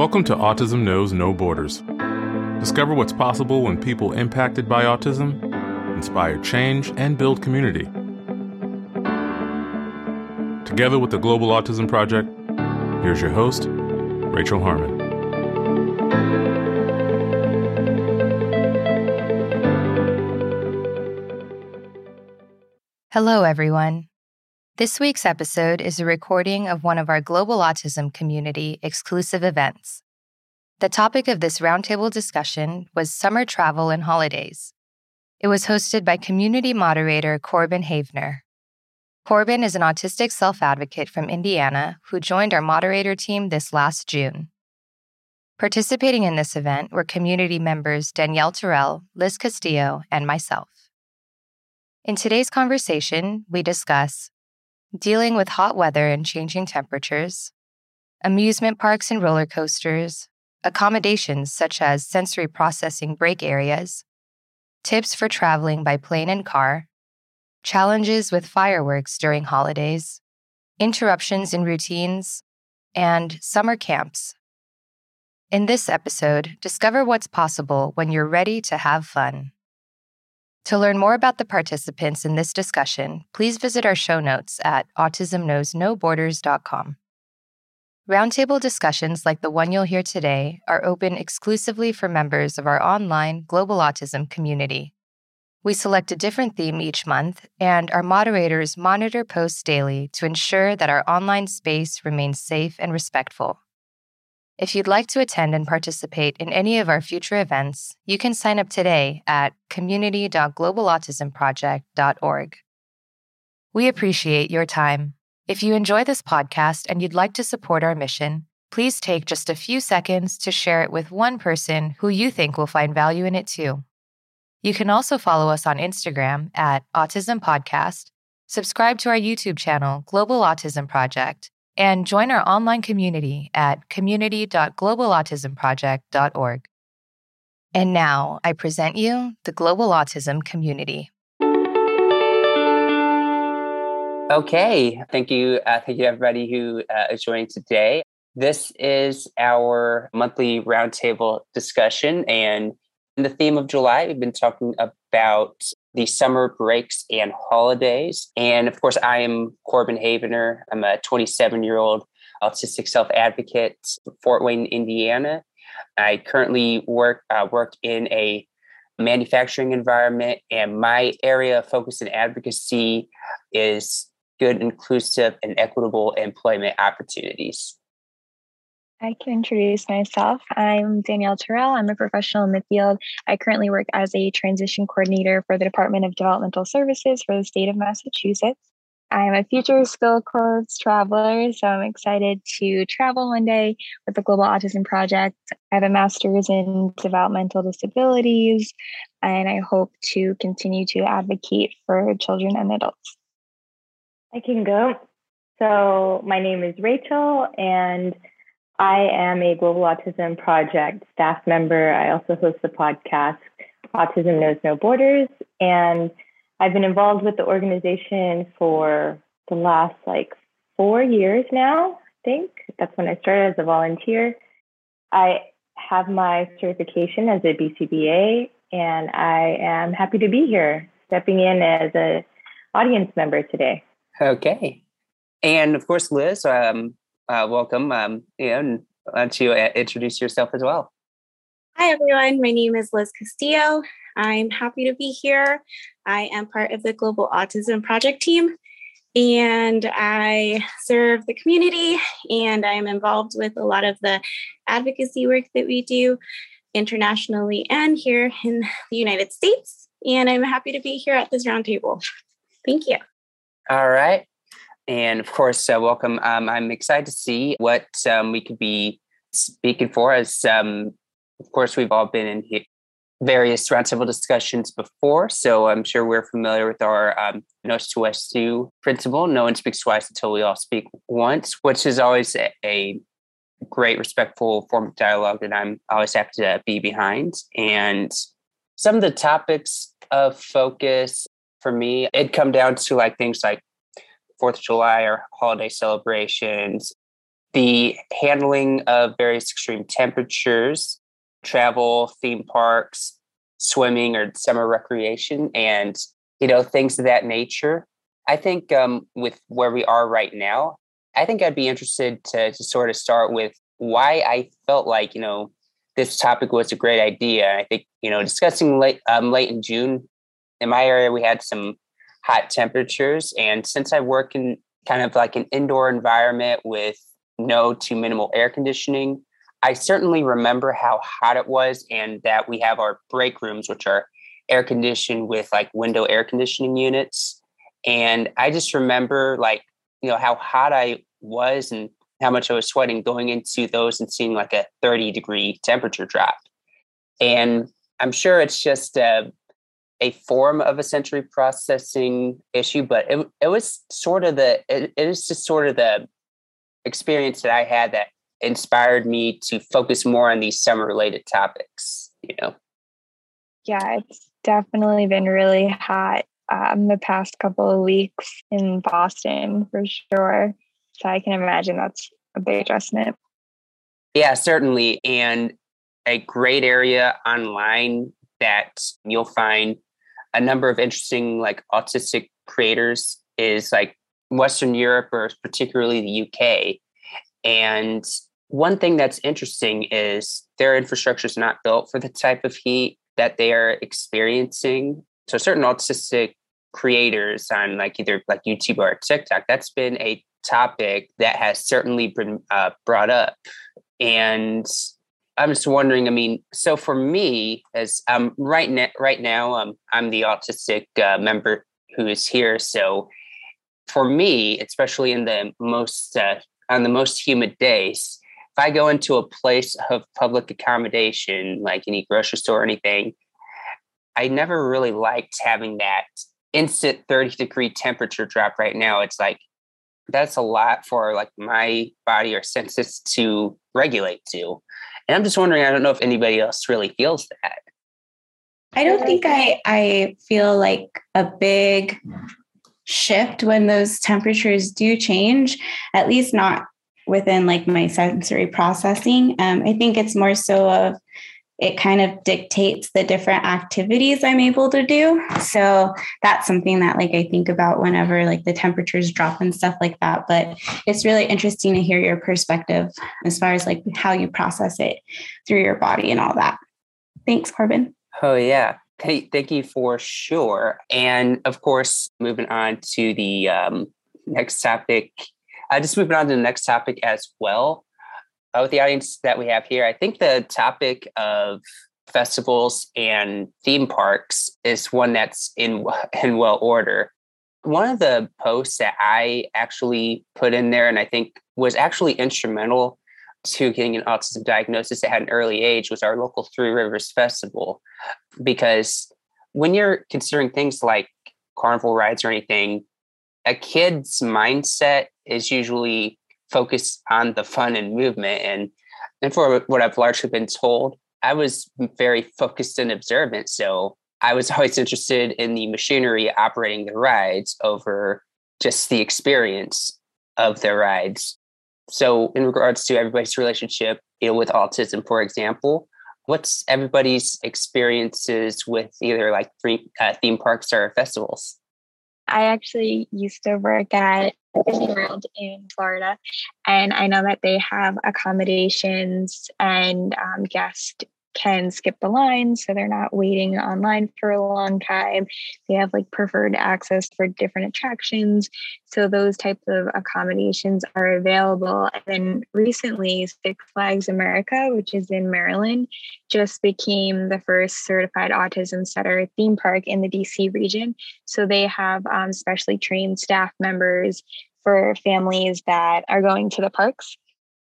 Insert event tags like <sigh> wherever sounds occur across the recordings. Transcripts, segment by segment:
Welcome to Autism Knows No Borders. Discover what's possible when people impacted by autism inspire change and build community. Together with the Global Autism Project, here's your host, Rachel Harmon. Hello, everyone. This week's episode is a recording of one of our Global Autism Community exclusive events. The topic of this roundtable discussion was summer travel and holidays. It was hosted by community moderator Corbin Havener. Corbin is an autistic self advocate from Indiana who joined our moderator team this last June. Participating in this event were community members Danielle Terrell, Liz Castillo, and myself. In today's conversation, we discuss dealing with hot weather and changing temperatures, amusement parks and roller coasters, accommodations such as sensory processing break areas, tips for traveling by plane and car, challenges with fireworks during holidays, interruptions in routines, and summer camps. In this episode, discover what's possible when you're ready to have fun. To learn more about the participants in this discussion, please visit our show notes at autismknowsnoborders.com. Roundtable discussions like the one you'll hear today are open exclusively for members of our online Global Autism community. We select a different theme each month, and our moderators monitor posts daily to ensure that our online space remains safe and respectful. If you'd like to attend and participate in any of our future events, you can sign up today at community.globalautismproject.org. We appreciate your time. If you enjoy this podcast and you'd like to support our mission, please take just a few seconds to share it with one person who you think will find value in it too. You can also follow us on Instagram at Autism Podcast, subscribe to our YouTube channel, Global Autism Project, and join our online community at community.globalautismproject.org. And now I present you the Global Autism Community. Okay, thank you, uh, thank you everybody who uh, is joining today. This is our monthly roundtable discussion, and in the theme of July, we've been talking about the summer breaks and holidays. And of course, I am Corbin Havener. I'm a 27 year old autistic self advocate, Fort Wayne, Indiana. I currently work uh, work in a manufacturing environment, and my area of focus and advocacy is good, inclusive, and equitable employment opportunities. I can introduce myself. I'm Danielle Terrell. I'm a professional in the field. I currently work as a transition coordinator for the Department of Developmental Services for the state of Massachusetts. I'm a future Skill Corps traveler, so I'm excited to travel one day with the Global Autism Project. I have a master's in developmental disabilities, and I hope to continue to advocate for children and adults. I can go. So, my name is Rachel, and I am a Global Autism Project staff member. I also host the podcast Autism Knows No Borders. And I've been involved with the organization for the last like four years now, I think. That's when I started as a volunteer. I have my certification as a BCBA, and I am happy to be here, stepping in as an audience member today. Okay. And of course, Liz, um, uh, welcome. Um, and why don't you uh, introduce yourself as well? Hi, everyone. My name is Liz Castillo. I'm happy to be here. I am part of the Global Autism Project team, and I serve the community, and I'm involved with a lot of the advocacy work that we do internationally and here in the United States. And I'm happy to be here at this roundtable. Thank you. All right. And of course, uh, welcome. Um, I'm excited to see what um, we could be speaking for. As um, of course, we've all been in various roundtable discussions before, so I'm sure we're familiar with our um, Nos to principle. No one speaks twice until we all speak once, which is always a, a great, respectful form of dialogue that I'm always happy to be behind. And some of the topics of focus for me, it come down to like things like Fourth of July or holiday celebrations, the handling of various extreme temperatures, travel, theme parks, swimming or summer recreation, and you know things of that nature. I think um, with where we are right now, I think I'd be interested to, to sort of start with why I felt like you know this topic was a great idea. I think you know discussing late um, late in June in my area, we had some hot temperatures, and since I work in kind of like an indoor environment with no to minimal air conditioning, I certainly remember how hot it was, and that we have our break rooms, which are air conditioned with like window air conditioning units. And I just remember like, you know, how hot I was and how much I was sweating going into those and seeing like a 30 degree temperature drop. And I'm sure it's just a, a form of a sensory processing issue, but it, it was sort of the, it, it is just sort of the experience that I had that inspired me to focus more on these summer related topics, you know? Yeah, it's definitely been really hot um, the past couple of weeks in Boston for sure. So I can imagine that's a big adjustment. Yeah, certainly. And a great area online that you'll find a number of interesting like autistic creators is like Western Europe or particularly the UK. And one thing that's interesting is their infrastructure is not built for the type of heat that they are experiencing. So certain autistic creators on like either like YouTube or TikTok, that's been a topic that has certainly been uh, brought up. And I'm just wondering. I mean, so for me, as um, right now, right now, um, I'm the autistic uh, member who is here. So for me, especially in the most uh, on the most humid days, if I go into a place of public accommodation, like any grocery store or anything, I never really liked having that instant 30 degree temperature drop right now. It's like that's a lot for like my body or senses to regulate to. And I'm just wondering, I don't know if anybody else really feels that. I don't think I I feel like a big shift when those temperatures do change, at least not within like my sensory processing. Um, I think it's more so of it kind of dictates the different activities I'm able to do. So that's something that like I think about whenever like the temperatures drop and stuff like that. But it's really interesting to hear your perspective as far as like how you process it through your body and all that. Thanks, Corbin. Oh yeah. Hey, thank you for sure. And of course, moving on to the um, next topic. Uh, just moving on to the next topic as well uh, with the audience that we have here, I think the topic of festivals and theme parks is one that's in <laughs> in well order. One of the posts that I actually put in there, and I think was actually instrumental to getting an autism diagnosis at an early age, was our local Three Rivers Festival. Because when you're considering things like carnival rides or anything, a kid's mindset is usually focus on the fun and movement. And and for what I've largely been told, I was very focused and observant. So I was always interested in the machinery operating the rides over just the experience of the rides. So, in regards to everybody's relationship you know, with autism, for example, what's everybody's experiences with either like free, uh, theme parks or festivals? I actually used to work at World in Florida, and I know that they have accommodations and um, guest can skip the line so they're not waiting online for a long time. They have like preferred access for different attractions so those types of accommodations are available. And then recently six flags america which is in maryland just became the first certified autism center theme park in the dc region. So they have um, specially trained staff members for families that are going to the parks.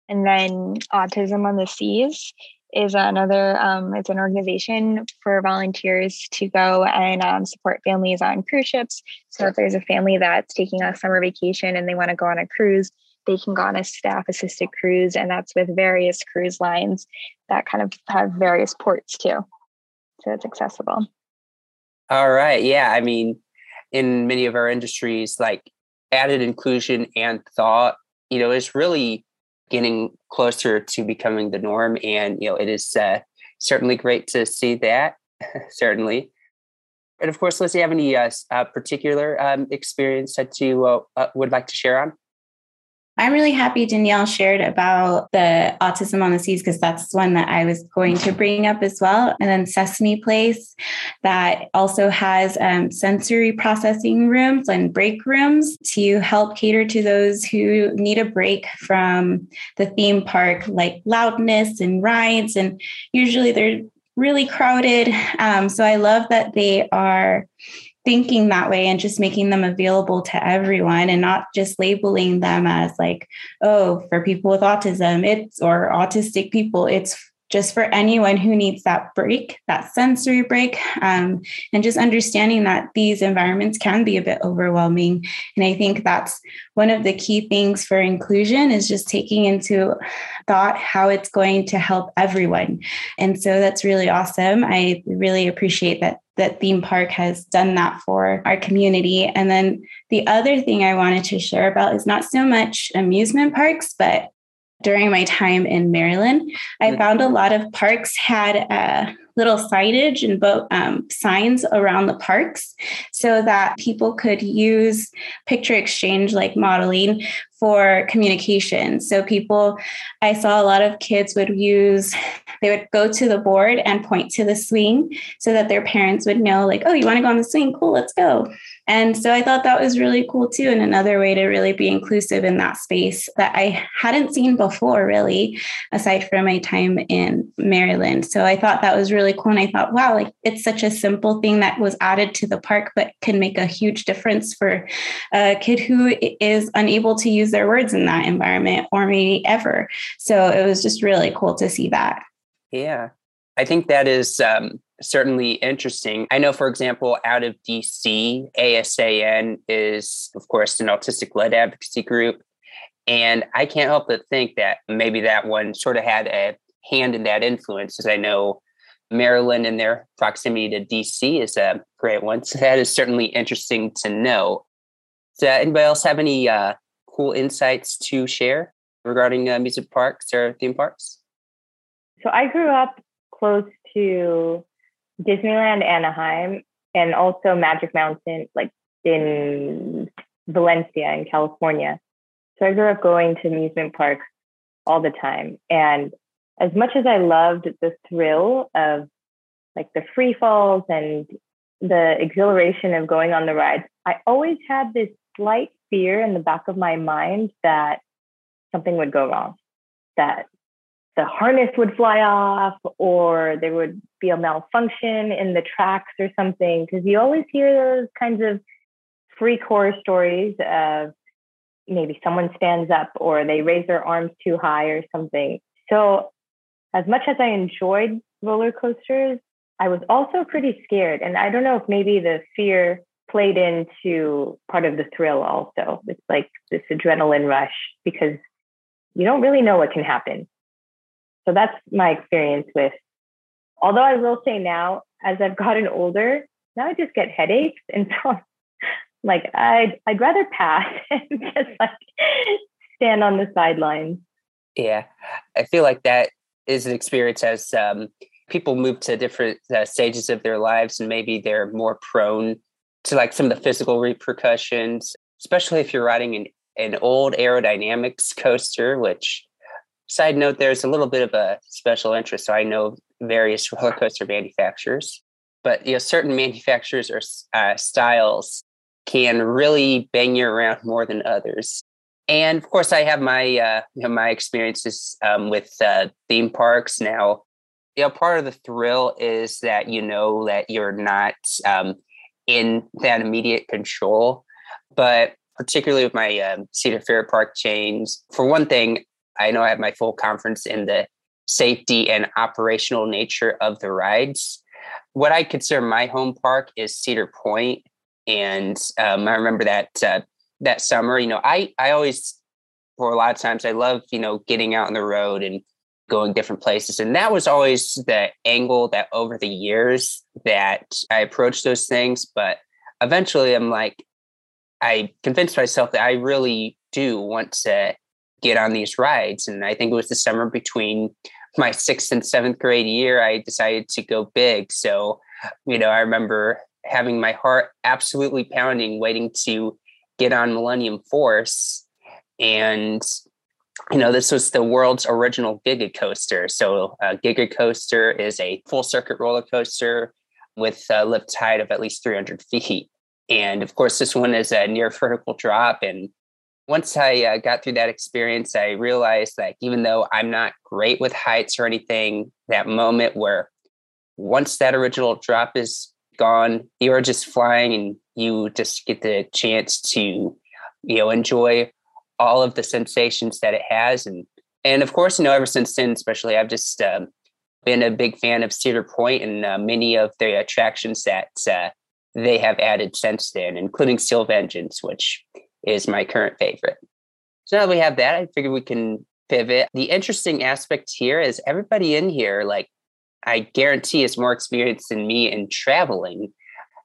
And then autism on the seas is another um, it's an organization for volunteers to go and um, support families on cruise ships. So if there's a family that's taking a summer vacation and they want to go on a cruise they can go on a staff assisted cruise and that's with various cruise lines that kind of have various ports too. So it's accessible. All right yeah i mean in many of our industries like added inclusion and thought you know is really getting closer to becoming the norm. And, you know, it is uh, certainly great to see that, <laughs> certainly. And of course, Liz, do you have any uh, uh, particular um, experience that you uh, uh, would like to share on? I'm really happy Danielle shared about the Autism on the Seas because that's one that I was going to bring up as well. And then Sesame Place that also has um, sensory processing rooms and break rooms to help cater to those who need a break from the theme park, like loudness and rides. And usually they're really crowded. Um, so I love that they are thinking that way and just making them available to everyone and not just labeling them as like oh for people with autism it's or autistic people it's just for anyone who needs that break, that sensory break, um, and just understanding that these environments can be a bit overwhelming. And I think that's one of the key things for inclusion is just taking into thought how it's going to help everyone. And so that's really awesome. I really appreciate that that theme park has done that for our community. And then the other thing I wanted to share about is not so much amusement parks, but during my time in Maryland, I found a lot of parks had a little signage and boat um, signs around the parks so that people could use picture exchange like modeling for communication. So people, I saw a lot of kids would use, they would go to the board and point to the swing so that their parents would know, like, oh, you want to go on the swing? Cool, let's go. And so I thought that was really cool too. And another way to really be inclusive in that space that I hadn't seen before, really, aside from my time in Maryland. So I thought that was really cool. And I thought, wow, like it's such a simple thing that was added to the park, but can make a huge difference for a kid who is unable to use their words in that environment or maybe ever. So it was just really cool to see that. Yeah. I think that is um, certainly interesting. I know, for example, out of DC, ASAN is, of course, an autistic led advocacy group. And I can't help but think that maybe that one sort of had a hand in that influence, as I know Maryland and their proximity to DC is a great one. So that is certainly interesting to know. Does anybody else have any uh, cool insights to share regarding uh, music parks or theme parks? So I grew up close to Disneyland Anaheim and also Magic Mountain, like in Valencia in California. So I grew up going to amusement parks all the time. And as much as I loved the thrill of like the free falls and the exhilaration of going on the rides, I always had this slight fear in the back of my mind that something would go wrong, that the harness would fly off or there would be a malfunction in the tracks or something. Because you always hear those kinds of freak horror stories of maybe someone stands up or they raise their arms too high or something. So as much as i enjoyed roller coasters i was also pretty scared. And i don't know if maybe the fear played into part of the thrill also it's like this adrenaline rush because you don't really know what can happen so that's my experience with. Although I will say now, as I've gotten older, now I just get headaches, and <laughs> so like I'd I'd rather pass <laughs> and just like stand on the sidelines. Yeah, I feel like that is an experience as um, people move to different uh, stages of their lives, and maybe they're more prone to like some of the physical repercussions, especially if you're riding an an old Arrow Dynamics coaster, which side note, there's a little bit of a special interest. So I know various roller coaster manufacturers, but you know, certain manufacturers or uh, styles can really bang you around more than others. And of course, I have my uh, you know, my experiences um, with uh, theme parks now. You know, part of the thrill is that you know that you're not um, in that immediate control. But particularly with my um, Cedar Fair Park chains, for one thing, I know I have my full confidence in the safety and operational nature of the rides. What I consider my home park is Cedar Point, and um, I remember that uh, that summer. You know, I I always for a lot of times I love you know getting out on the road and going different places, and that was always the angle that over the years that I approached those things. But eventually, I'm like, I convinced myself that I really do want to get on these rides. And I think it was the summer between my sixth and seventh grade year, I decided to go big. So, you know, I remember having my heart absolutely pounding, waiting to get on Millennium Force. And, you know, this was the world's original Giga Coaster. So, a Giga Coaster is a full circuit roller coaster with a lift height of at least 300 feet. And of course, this one is a near vertical drop. And once I uh, got through that experience, I realized that even though I'm not great with heights or anything, that moment where once that original drop is gone, you're just flying and you just get the chance to, you know, enjoy all of the sensations that it has. And and of course, you know, ever since then, especially, I've just um, been a big fan of Cedar Point and uh, many of the attractions that uh, they have added since then, including Steel Vengeance, which is my current favorite. So now that we have that, I figure we can pivot. The interesting aspect here is everybody in here, like I guarantee, is more experienced than me in traveling,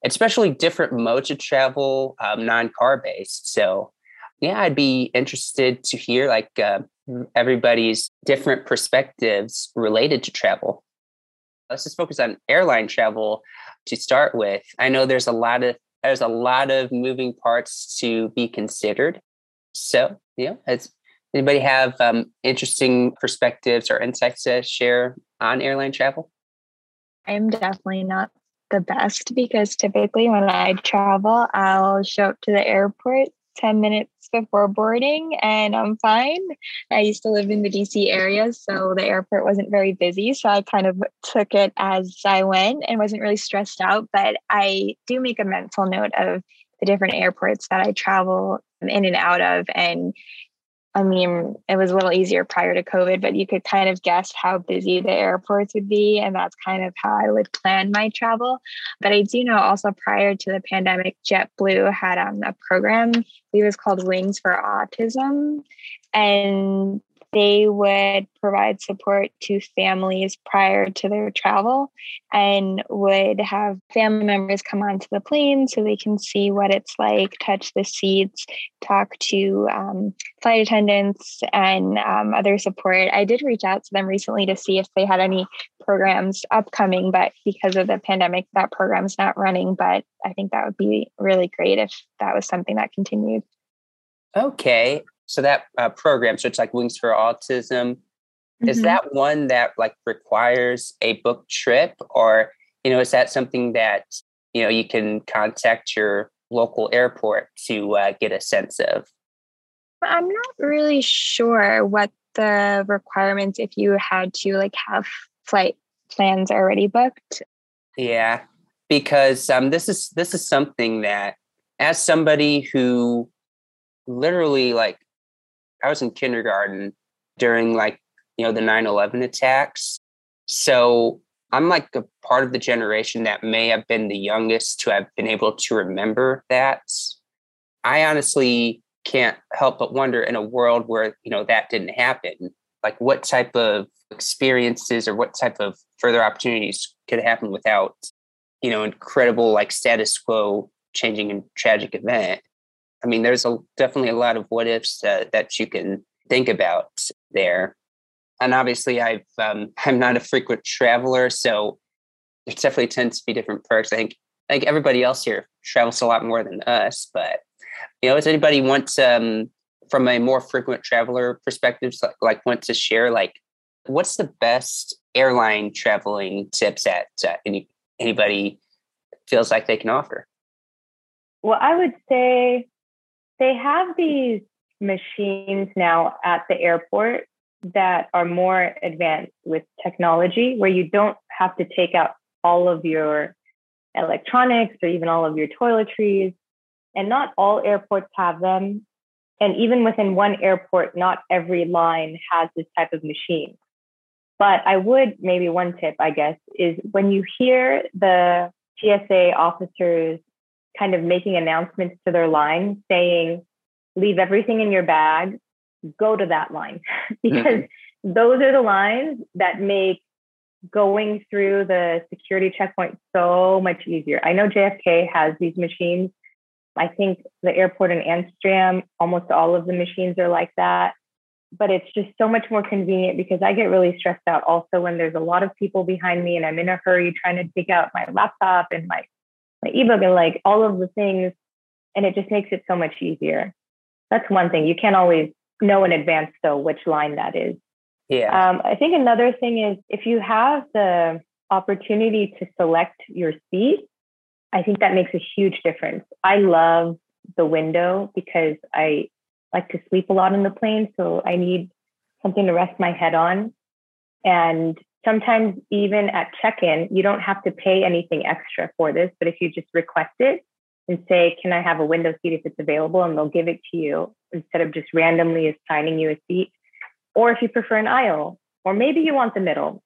especially different modes of travel, um, non-car based. So yeah, I'd be interested to hear like uh, everybody's different perspectives related to travel. Let's just focus on airline travel to start with. I know there's a lot of there's a lot of moving parts to be considered. So, yeah, has anybody have um, interesting perspectives or insights to share on airline travel? I'm definitely not the best because typically when I travel, I'll show up to the airport 10 minutes before boarding and I'm fine. I used to live in the DC area, so the airport wasn't very busy. So I kind of took it as I went and wasn't really stressed out. But I do make a mental note of the different airports that I travel in and out of. And I mean, it was a little easier prior to COVID, but you could kind of guess how busy the airports would be. And that's kind of how I would plan my travel. But I do know also prior to the pandemic, JetBlue had um, a program. It was called Wings for Autism. And they would provide support to families prior to their travel and would have family members come onto the plane so they can see what it's like, touch the seats, talk to um, flight attendants and um, other support. I did reach out to them recently to see if they had any programs upcoming, but because of the pandemic, that program's not running. But I think that would be really great if that was something that continued. Okay so that uh, program so it's like wings for autism mm-hmm. is that one that like requires a book trip? Or you know is that something that you know you can contact your local airport to uh, get a sense of? I'm not really sure what the requirements if you had to like have flight plans already booked. Yeah because um, this is this is something that as somebody who literally like I was in kindergarten during like, you know, the 9 11 attacks. So I'm like a part of the generation that may have been the youngest to have been able to remember that. I honestly can't help but wonder in a world where, you know, that didn't happen, like what type of experiences or what type of further opportunities could happen without, you know, incredible like status quo changing and tragic event. I mean, there's a, definitely a lot of what ifs uh, that you can think about there. And obviously, I've um, I'm not a frequent traveler, so there definitely tends to be different perks. I think think everybody else here travels a lot more than us. But you know, does anybody want um, from a more frequent traveler perspective, like, like want to share like what's the best airline traveling tips that uh, any anybody feels like they can offer? Well, I would say they have these machines now at the airport that are more advanced with technology where you don't have to take out all of your electronics or even all of your toiletries. And not all airports have them. And even within one airport, not every line has this type of machine. But I would maybe one tip, I guess, is when you hear the TSA officers kind of making announcements to their line saying, leave everything in your bag, go to that line. <laughs> because mm-hmm. those are the lines that make going through the security checkpoint so much easier. I know JFK has these machines. I think the airport in Amsterdam, almost all of the machines are like that. but it's just so much more convenient because I get really stressed out also when there's a lot of people behind me and I'm in a hurry trying to take out my laptop and my my ebook and like all of the things and it just makes it so much easier. That's one thing. You can't always know in advance though which line that is. Yeah. Um, I think another thing is if you have the opportunity to select your seat, I think that makes a huge difference. I love the window because I like to sleep a lot in the plane. So I need something to rest my head on. And sometimes, even at check in, you don't have to pay anything extra for this. But if you just request it and say, Can I have a window seat if it's available? And they'll give it to you instead of just randomly assigning you a seat. Or if you prefer an aisle, or maybe you want the middle,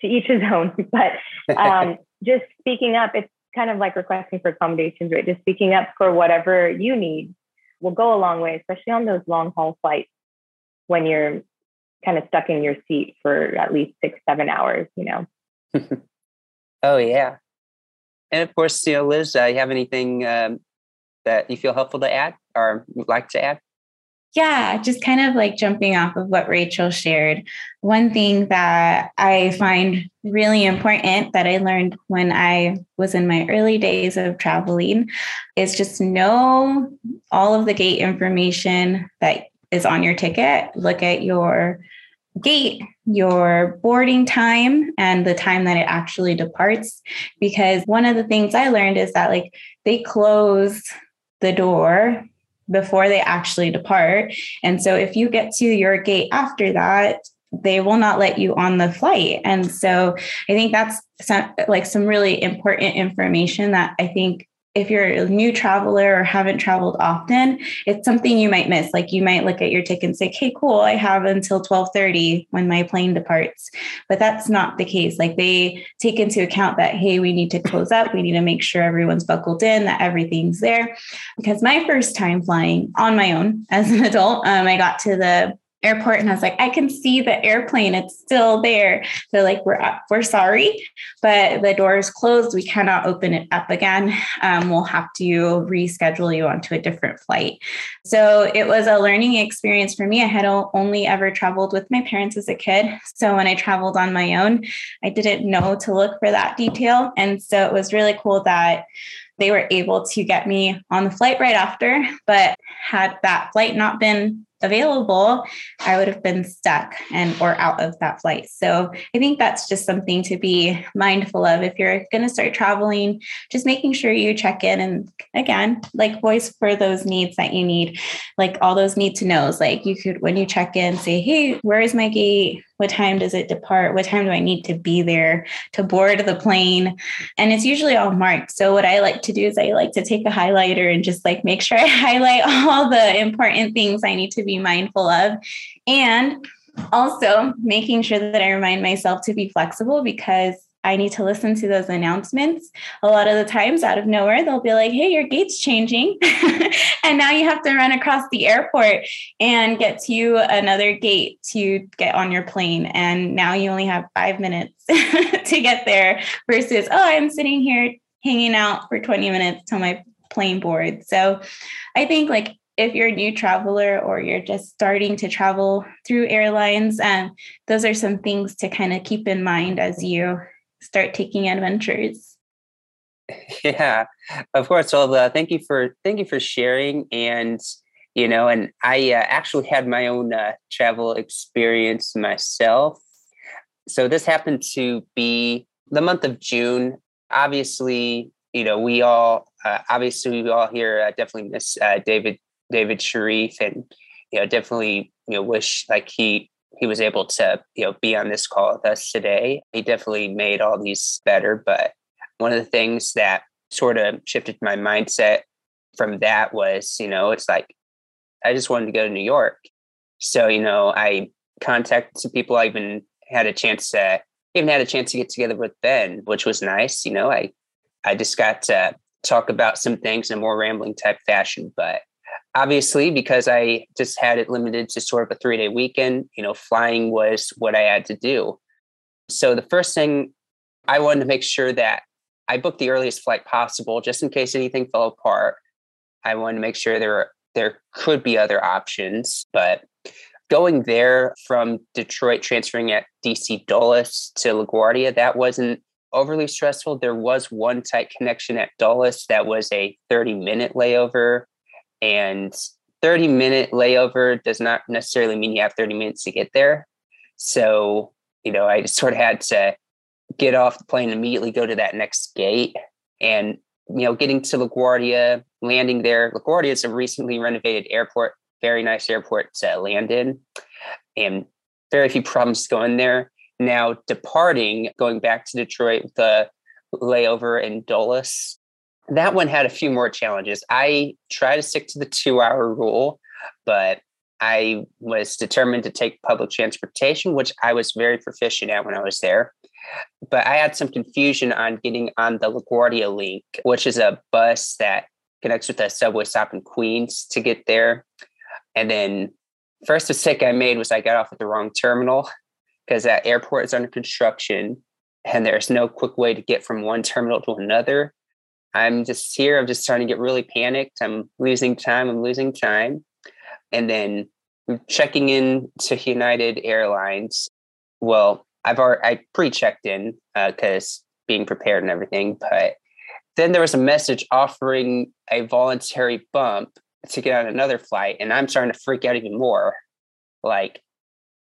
to each his <laughs> own. But um, <laughs> just speaking up, it's kind of like requesting for accommodations, right? Just speaking up for whatever you need will go a long way, especially on those long haul flights when you're kind of stuck in your seat for at least six, seven hours, you know? <laughs> oh, yeah. And of course, you know, Liz, uh, you have anything um, that you feel helpful to add or would like to add? Yeah, just kind of like jumping off of what Rachel shared. One thing that I find really important that I learned when I was in my early days of traveling is just know all of the gate information that is on your ticket. Look at your gate, your boarding time, and the time that it actually departs. Because one of the things I learned is that, like, they close the door before they actually depart. And so if you get to your gate after that, they will not let you on the flight. And so I think that's some, like some really important information that I think if you're a new traveler or haven't traveled often, it's something you might miss. Like you might look at your ticket and say, "Okay, cool, I have until 12:30 when my plane departs." But that's not the case. Like they take into account that, hey, we need to close up, we need to make sure everyone's buckled in, that everything's there. Because my first time flying on my own as an <laughs> adult, um, I got to the airport and I was like, I can see the airplane. It's still there. They're like, we're we're sorry, but the door is closed. We cannot open it up again. Um, we'll have to reschedule you onto a different flight. So it was a learning experience for me. I had only ever traveled with my parents as a kid. So when I traveled on my own, I didn't know to look for that detail. And so it was really cool that they were able to get me on the flight right after. But had that flight not been available, I would have been stuck and or out of that flight. So I think that's just something to be mindful of if you're going to start traveling, just making sure you check in and again, like voice for those needs that you need, like all those need to knows. Like you could when you check in, say, hey, where is my gate? What time does it depart? What time do I need to be there to board the plane? And it's usually all marked. So what I like to do is I like to take a highlighter and just like make sure <laughs> I highlight all the important things I need to be mindful of. And also making sure that I remind myself to be flexible because I need to listen to those announcements. A lot of the times, out of nowhere, they'll be like, hey, your gate's changing. <laughs> and now you have to run across the airport and get to another gate to get on your plane. And now you only have five minutes <laughs> to get there versus, oh, I'm sitting here hanging out for 20 minutes till my plane board. So I think like if you're a new traveler or you're just starting to travel through airlines, um, those are some things to kind of keep in mind as you start taking adventures. <laughs> Yeah, of course. Well, uh, thank you for thank you for sharing, and you know, and I uh, actually had my own uh, travel experience myself. So this happened to be the month of June. Obviously, you know, we all uh, obviously we all here uh, definitely miss uh, David David Sharif, and you know, definitely you know wish like he he was able to you know be on this call with us today. He definitely made all these better, but one of the things that sort of shifted my mindset from that was you know it's like I just wanted to go to New York, so you know I contacted some people. I even had a chance to even had a chance to get together with Ben, which was nice. You know, I I just got to talk about some things in a more rambling type fashion, but obviously because i just had it limited to sort of a three day weekend you know flying was what i had to do so the first thing i wanted to make sure that i booked the earliest flight possible just in case anything fell apart i wanted to make sure there were, there could be other options but going there from Detroit, transferring at DC Dulles to LaGuardia, that wasn't overly stressful. There was one tight connection at Dulles that was a 30 minute layover. And 30 minute layover does not necessarily mean you have 30 minutes to get there. So, you know, I just sort of had to get off the plane immediately, go to that next gate. And, you know, getting to LaGuardia, landing there. LaGuardia is a recently renovated airport, very nice airport to land in, and very few problems going there. Now, departing, going back to Detroit, the layover in Dulles, that one had a few more challenges. I try to stick to the two hour rule, but I was determined to take public transportation, which I was very proficient at when I was there. But I had some confusion on getting on the LaGuardia link, which is a bus that connects with a subway stop in Queens to get there. And then first mistake I made was I got off at the wrong terminal because that airport is under construction and there's no quick way to get from one terminal to another. I'm just here. I'm just starting to get really panicked. I'm losing time. I'm losing time. And then checking in to United Airlines. Well, I've already I pre-checked in because uh, being prepared and everything. But then there was a message offering a voluntary bump to get on another flight, and I'm starting to freak out even more. Like,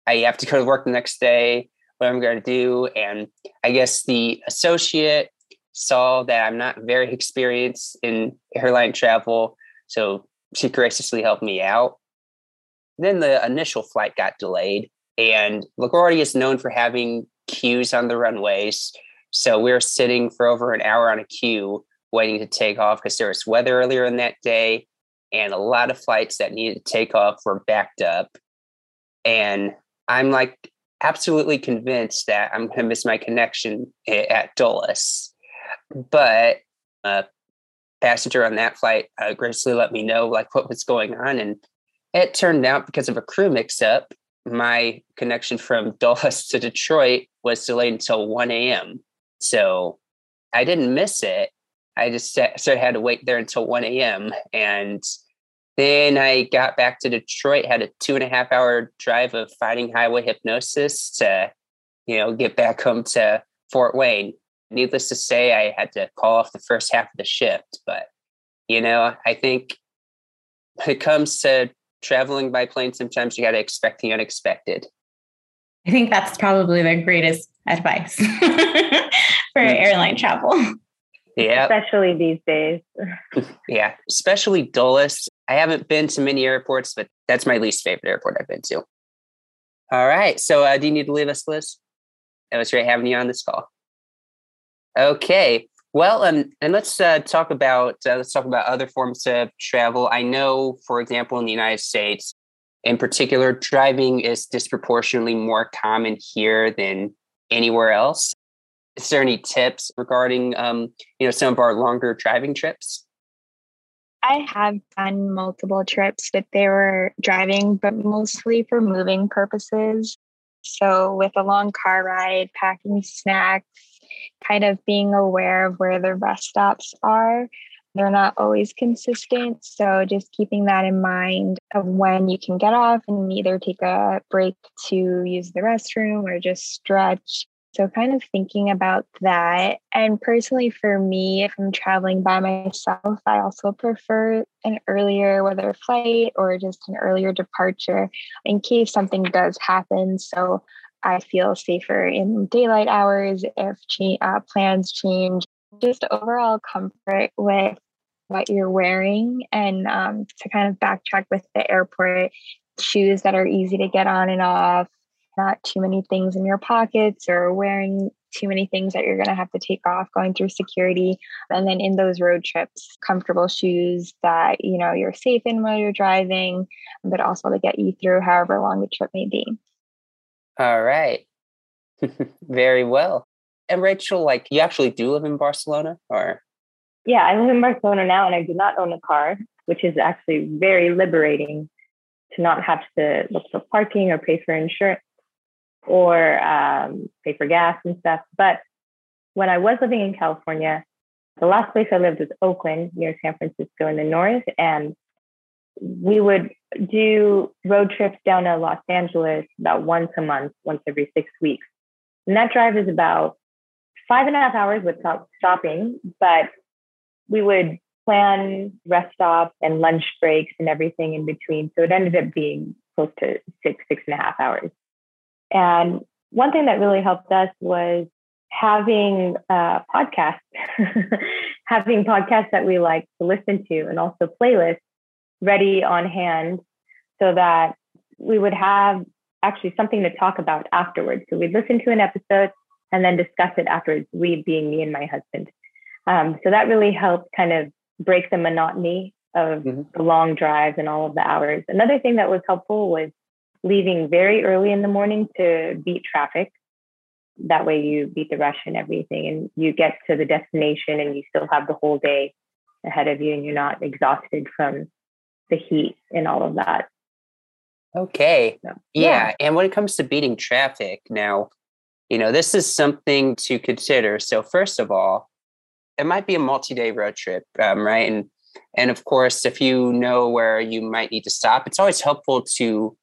I have to go to work the next day. What I'm going to do, and I guess the associate saw that I'm not very experienced in airline travel, so she graciously helped me out. Then the initial flight got delayed, and LaGuardia is known for having queues on the runways. So we were sitting for over an hour on a queue waiting to take off because there was weather earlier in that day, and a lot of flights that needed to take off were backed up. And I'm like absolutely convinced that I'm going to miss my connection at Dulles. But a passenger on that flight uh, graciously let me know like what was going on, and it turned out because of a crew mix-up, my connection from <laughs> Dulles to Detroit was delayed until 1 a.m. So I didn't miss it. I just sort of had to wait there until 1 a.m. And then I got back to Detroit, had a two and a half hour drive of fighting highway hypnosis to, you know, get back home to Fort Wayne needless to say, I had to call off the first half of the shift. But, you know, I think when it comes to traveling by plane, sometimes you got to expect the unexpected. I think that's probably the greatest advice <laughs> for mm-hmm. airline travel. Yeah. Especially these days. <laughs> yeah. Especially Dulles. I haven't been to many airports, but that's my least favorite airport I've been to. All right. So, uh, do you need to leave us, Liz? It was great having you on this call. Okay. Well, um, and let's uh, talk about uh, let's talk about other forms of travel. I know, for example, in the United States, in particular, driving is disproportionately more common here than anywhere else. Is there any tips regarding, um, you know, some of our longer driving trips? I have done multiple trips that they were driving, but mostly for moving purposes. So, with a long car ride, packing snacks, kind of being aware of where the rest stops are. They're not always consistent. So just keeping that in mind of when you can get off and either take a break to use the restroom or just stretch. So, kind of thinking about that. And personally, for me, if I'm traveling by myself, I also prefer an earlier, whether flight or just an earlier departure in case something does happen. So, I feel safer in daylight hours if uh, plans change. Just overall comfort with what you're wearing, and um, to kind of backtrack with the airport shoes that are easy to get on and off, not too many things in your pockets or wearing too many things that you're going to have to take off going through security and then in those road trips comfortable shoes that you know you're safe in while you're driving but also to get you through however long the trip may be all right. <laughs> Very well. And Rachel, like you actually do live in Barcelona or? Yeah, I live in Barcelona now and I do not own a car, which is actually very liberating to not have to look for parking or pay for insurance or um, pay for gas and stuff. But when I was living in California, the last place I lived was Oakland near San Francisco in the north. And we would do road trips down to Los Angeles about once a month, once every six weeks. And that drive is about five and a half hours without stopping, but we would plan rest stops and lunch breaks and everything in between. So it ended up being close to six, six and a half hours. And one thing that really helped us was having uh, podcasts, <laughs> having podcasts that we like to listen to, and also playlists ready on hand so that we would have actually something to talk about afterwards. So we'd listen to an episode and then discuss it afterwards, we being me and my husband. Um, so that really helped kind of break the monotony of mm-hmm. the long drives and all of the hours. Another thing that was helpful was leaving very early in the morning to beat traffic. That way you beat the rush and everything, and you get to the destination and you still have the whole day ahead of you, and you're not exhausted from the heat and all of that. Okay. So, yeah. yeah. And when it comes to beating traffic, now, you know, this is something to consider. So, first of all, it might be a multi-day road trip, um, right? And and of course, if you know where you might need to stop, it's always helpful to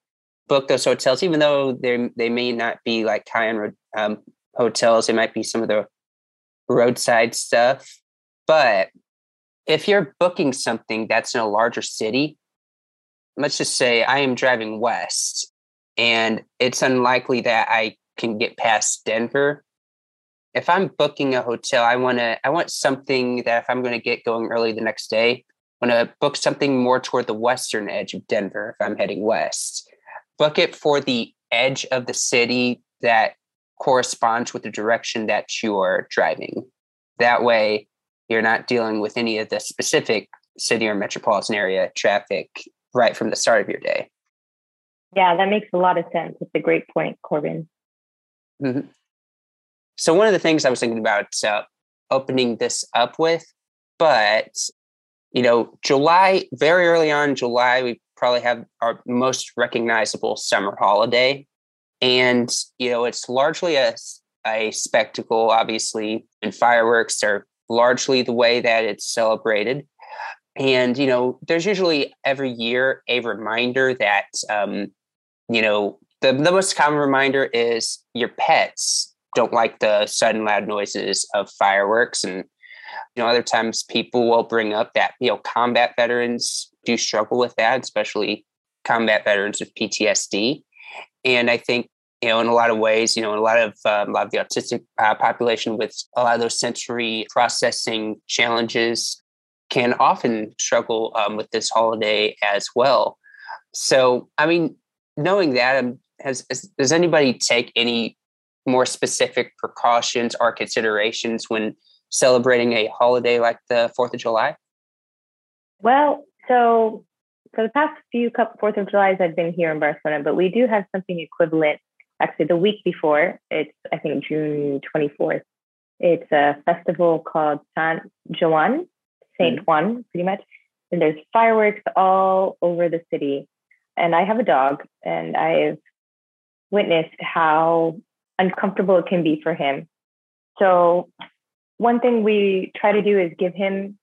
book those hotels, even though they they may not be like high-end um, hotels. They might be some of the roadside stuff. But if you're booking something that's in a larger city, let's just say I am driving west, and it's unlikely that I can get past Denver if I'm booking a hotel, I want to I want something that if I'm going to get going early the next day, I want to book something more toward the western edge of Denver if I'm heading west. Book it for the edge of the city that corresponds with the direction that you're driving. That way, you're not dealing with any of the specific city or metropolitan area traffic right from the start of your day. Yeah, that makes a lot of sense. It's a great point, Corbin. Mm-hmm. So one of the things I was thinking about uh, opening this up with, but you know, July, very early on July, we probably have our most recognizable summer holiday. And, you know, it's largely a, a spectacle, obviously, and fireworks are largely the way that it's celebrated. And, you know, there's usually every year a reminder that, um, you know, the, the most common reminder is your pets don't like the sudden loud noises of fireworks and you know other times people will bring up that you know combat veterans do struggle with that especially combat veterans with ptsd and i think you know in a lot of ways you know in a lot of um, a lot of the autistic uh, population with a lot of those sensory processing challenges can often struggle um, with this holiday as well. So i mean knowing that um, has, has does anybody take any more specific precautions or considerations when celebrating a holiday like the Fourth of July? Well, so for the past few couple Fourth of July's, I've been here in Barcelona, but we do have something equivalent. Actually, the week before, it's I think June twenty fourth. It's a festival called San Juan, Saint mm-hmm. Juan, pretty much. And there's fireworks all over the city. And I have a dog, and I've witnessed how uncomfortable it can be for him. So, one thing we try to do is give him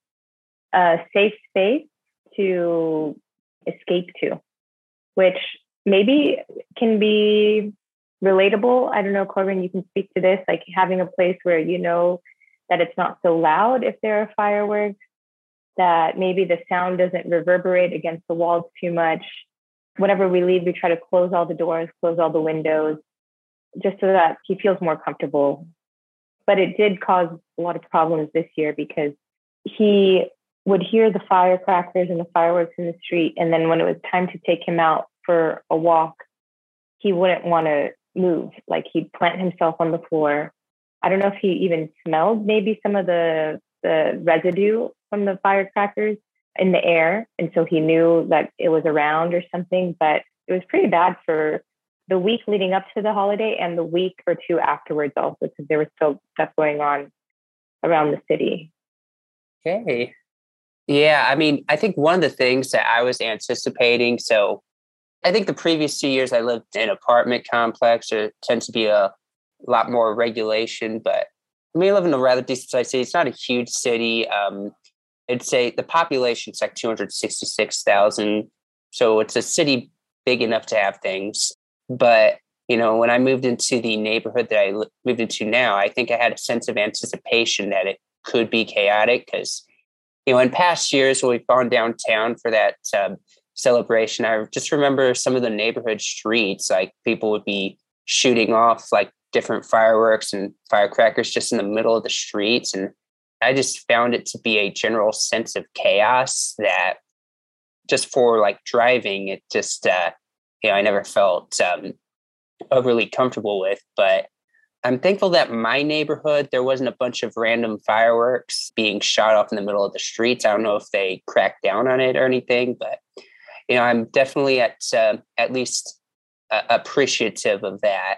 a safe space to escape to, which maybe can be relatable. I don't know, Corbin, you can speak to this, like having a place where you know that it's not so loud if there are fireworks, that maybe the sound doesn't reverberate against the walls too much. Whenever we leave, we try to close all the doors, close all the windows, just so that he feels more comfortable. But it did cause a lot of problems this year because he would hear the firecrackers and the fireworks in the street. And then when it was time to take him out for a walk, he wouldn't want to move. Like he'd plant himself on the floor. I don't know if he even smelled maybe some of the, the residue from the firecrackers in the air. And so he knew that it was around or something. But it was pretty bad for the week leading up to the holiday and the week or two afterwards also because there was still stuff going on around the city okay yeah i mean i think one of the things that i was anticipating so i think the previous two years i lived in an apartment complex there tends to be a lot more regulation but I mean, I live in a rather decent sized city. It's not a huge city. Um, I'd say the population is like 266,000 So it's a city big enough to have things. But, you know, when I moved into the neighborhood that I moved into now, I think I had a sense of anticipation that it could be chaotic because, you know, in past years when we've gone downtown for that um, celebration, I just remember some of the neighborhood streets, like people would be shooting off like different fireworks and firecrackers just in the middle of the streets. And I just found it to be a general sense of chaos that just for like driving, it just, uh, you know, I never felt um, overly comfortable with. But I'm thankful that my neighborhood, there wasn't a bunch of random fireworks being shot off in the middle of the streets. I don't know if they cracked down on it or anything, but you know, I'm definitely at uh, at least uh, appreciative of that.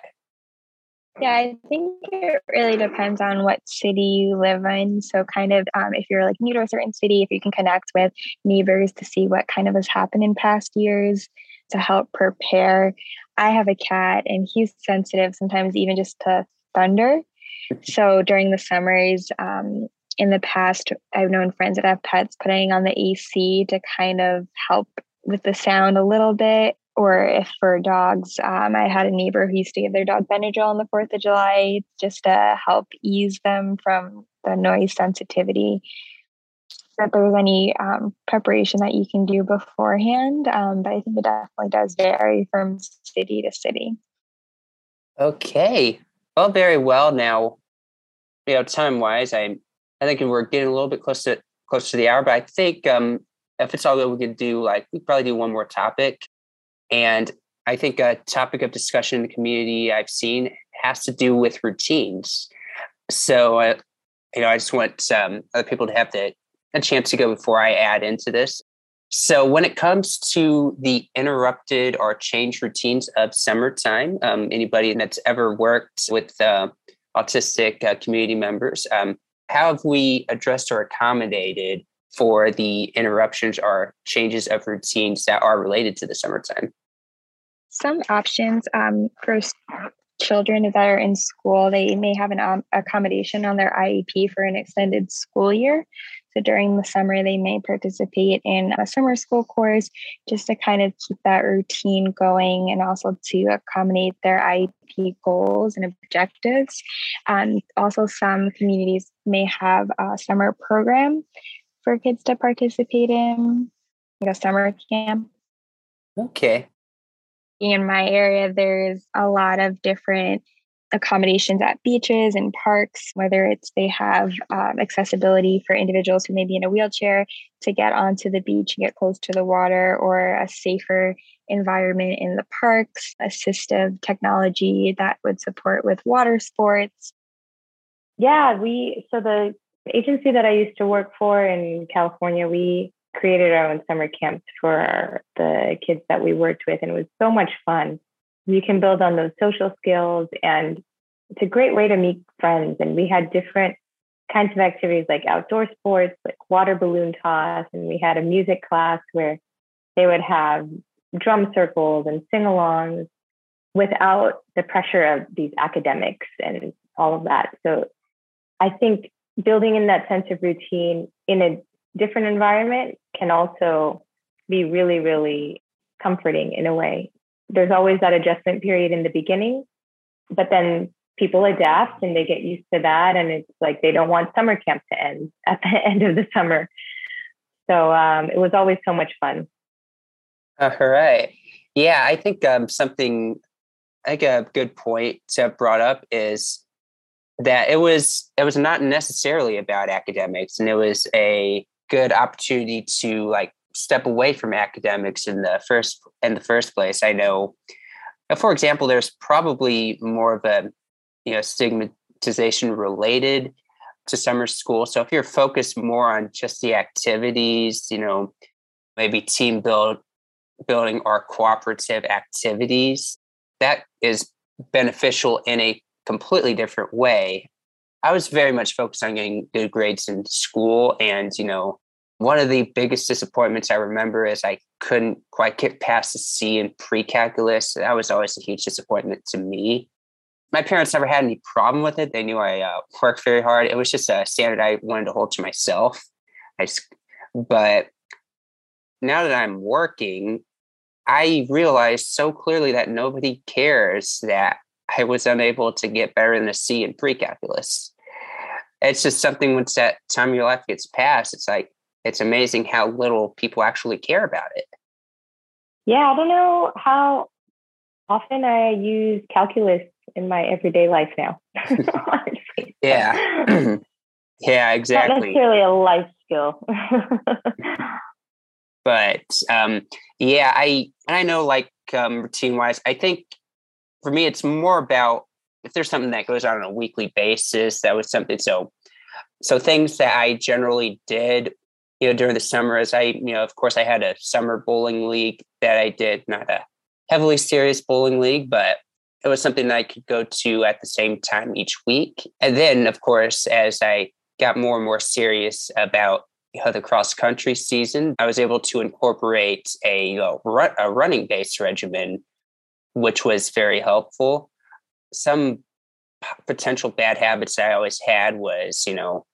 Yeah, I think it really depends on what city you live in. So, kind of, um, if you're like new to a certain city, if you can connect with neighbors to see what kind of has happened in past years to help prepare. I have a cat and he's sensitive sometimes, even just to thunder. So, during the summers, um, in the past, I've known friends that have pets putting on the AC to kind of help with the sound a little bit or if for dogs, um, I had a neighbor who used to give their dog Benadryl on the 4th of July just to help ease them from the noise sensitivity. If there's any um, preparation that you can do beforehand, um, but I think it definitely does vary from city to city. Okay. Well, very well. Now, you know, time wise, I I think we're getting a little bit close to close to the hour, but I think um, if it's all good, we could do like we probably do one more topic and I think a topic of discussion in the community I've seen has to do with routines. So, uh, you know, I just want um, other people to have the, a chance to go before I add into this. So, when it comes to the interrupted or changed routines of summertime, um, anybody that's ever worked with uh, autistic uh, community members, um, how have we addressed or accommodated for the interruptions or changes of routines that are related to the summertime? some options um, for children that are in school. They may have an um, accommodation on their IEP for an extended school year. So during the summer, they may participate in a summer school course just to kind of keep that routine going and also to accommodate their IEP goals and objectives. Um, also, some communities may have a summer program for kids to participate in, like a summer camp. Okay in my area, there's a lot of different accommodations at beaches and parks, whether it's they have um, accessibility for individuals who may be in a wheelchair to get onto the beach and get close to the water, or a safer environment in the parks, assistive technology that would support with water sports. Yeah, we, so the agency that I used to work for in California, we created our own summer camps for the kids that we worked with, and it was so much fun. You can build on those social skills, and it's a great way to meet friends. And we had different kinds of activities like outdoor sports, like water balloon toss, and we had a music class where they would have drum circles and sing alongs without the pressure of these academics and all of that. So I think building in that sense of routine in a different environment can also be really, really comforting in a way. There's always that adjustment period in the beginning, but then people adapt and they get used to that. And it's like they don't want summer camp to end <laughs> at the end of the summer. So um, it was always so much fun. All right. Yeah, I think um, something, I think a good point have brought up is that it was it was not necessarily about academics, and it was a good opportunity to like step away from academics in the first in the first place. I know, uh, for example, there's probably more of a you know stigmatization related to summer school. So if you're focused more on just the activities, you know, maybe team build building or cooperative activities, that is beneficial in a completely different way. I was very much focused on getting good grades in school and, you know, one of the biggest disappointments I remember is I couldn't quite get past the C in pre-calculus. That was always a huge disappointment to me. My parents never had any problem with it. They knew I uh, worked very hard. It was just a standard I wanted to hold to myself. I just, but now that I'm working, I realized so clearly that nobody cares that I was unable to get better than a C in pre-calculus. It's just something once that time of your life gets past, it's like it's amazing how little people actually care about it. Yeah, I don't know how often I use calculus in my everyday life now. <laughs> yeah. <laughs> <clears throat> yeah, exactly. Not necessarily a life skill. <laughs> but um, yeah, I and I know like um, routine wise, I think for me it's more about if there's something that goes on on a weekly basis, that was something so so things that I generally did, you know, during the summer as I, you know, of course I had a summer bowling league that I did, not a heavily serious bowling league, but it was something that I could go to at the same time each week. And then, of course, as I got more and more serious about you know, the cross country season, I was able to incorporate a, you know, run, a running based regimen, which was very helpful. Some potential bad habits I always had was, you know,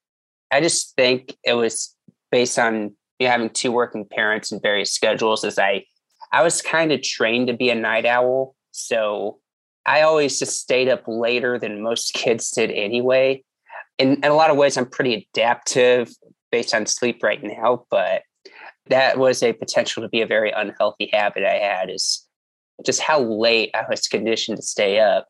I just think it was based on you know, having two working parents and various schedules. As I, I was kind of trained to be a night owl, so I always just stayed up later than most <laughs> kids did anyway. In, in a lot of ways, I'm pretty adaptive based on sleep right now, but that was a potential to be a very unhealthy habit I had is just how late I was conditioned to stay up.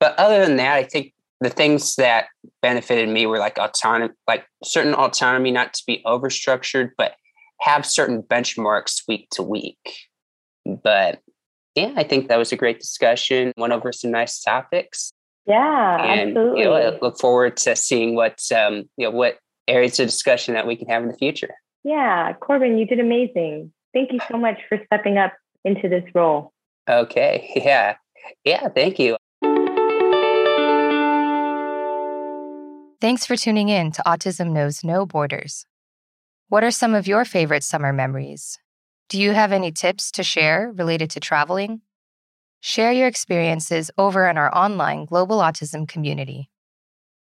But other than that, I think the things that benefited me were like autonomy, like certain autonomy, not to be overstructured, but have certain benchmarks week to week. But yeah, I think that was a great discussion. Went over some nice topics. Yeah, and, absolutely. You know, I look forward to seeing what um, you know what areas of discussion that we can have in the future. Yeah, Corbin, you did amazing. Thank you so much for stepping up into this role. Okay. <laughs> Yeah. Yeah. Thank you. Thanks for tuning in to Autism Knows No Borders. What are some of your favorite summer memories? Do you have any tips to share related to traveling? Share your experiences over in our online Global Autism community.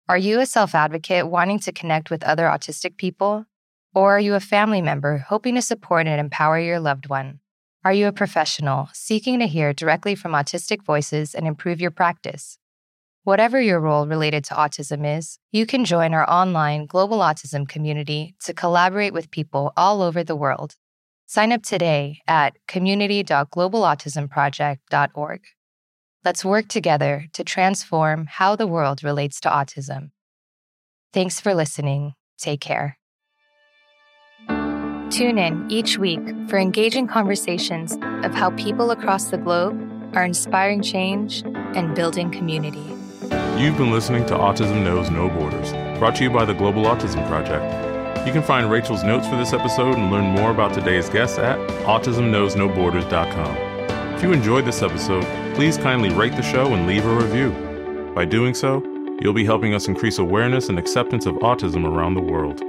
Are you a self advocate wanting to connect with other autistic people? Or are you a family member hoping to support and empower your loved one? Are you a professional seeking to hear directly from autistic voices and improve your practice? Whatever your role related to autism is, you can join our online Global Autism community to collaborate with people all over the world. Sign up today at community.globalautismproject.org. Let's work together to transform how the world relates to autism. Thanks for listening. Take care. Tune in each week for engaging conversations of how people across the globe are inspiring change and building community. You've been listening to Autism Knows No Borders, brought to you by the Global Autism Project. You can find Rachel's notes for this episode and learn more about today's guests at autismknowsnoborders.com. If you enjoyed this episode, please kindly rate the show and leave a review. By doing so, you'll be helping us increase awareness and acceptance of autism around the world.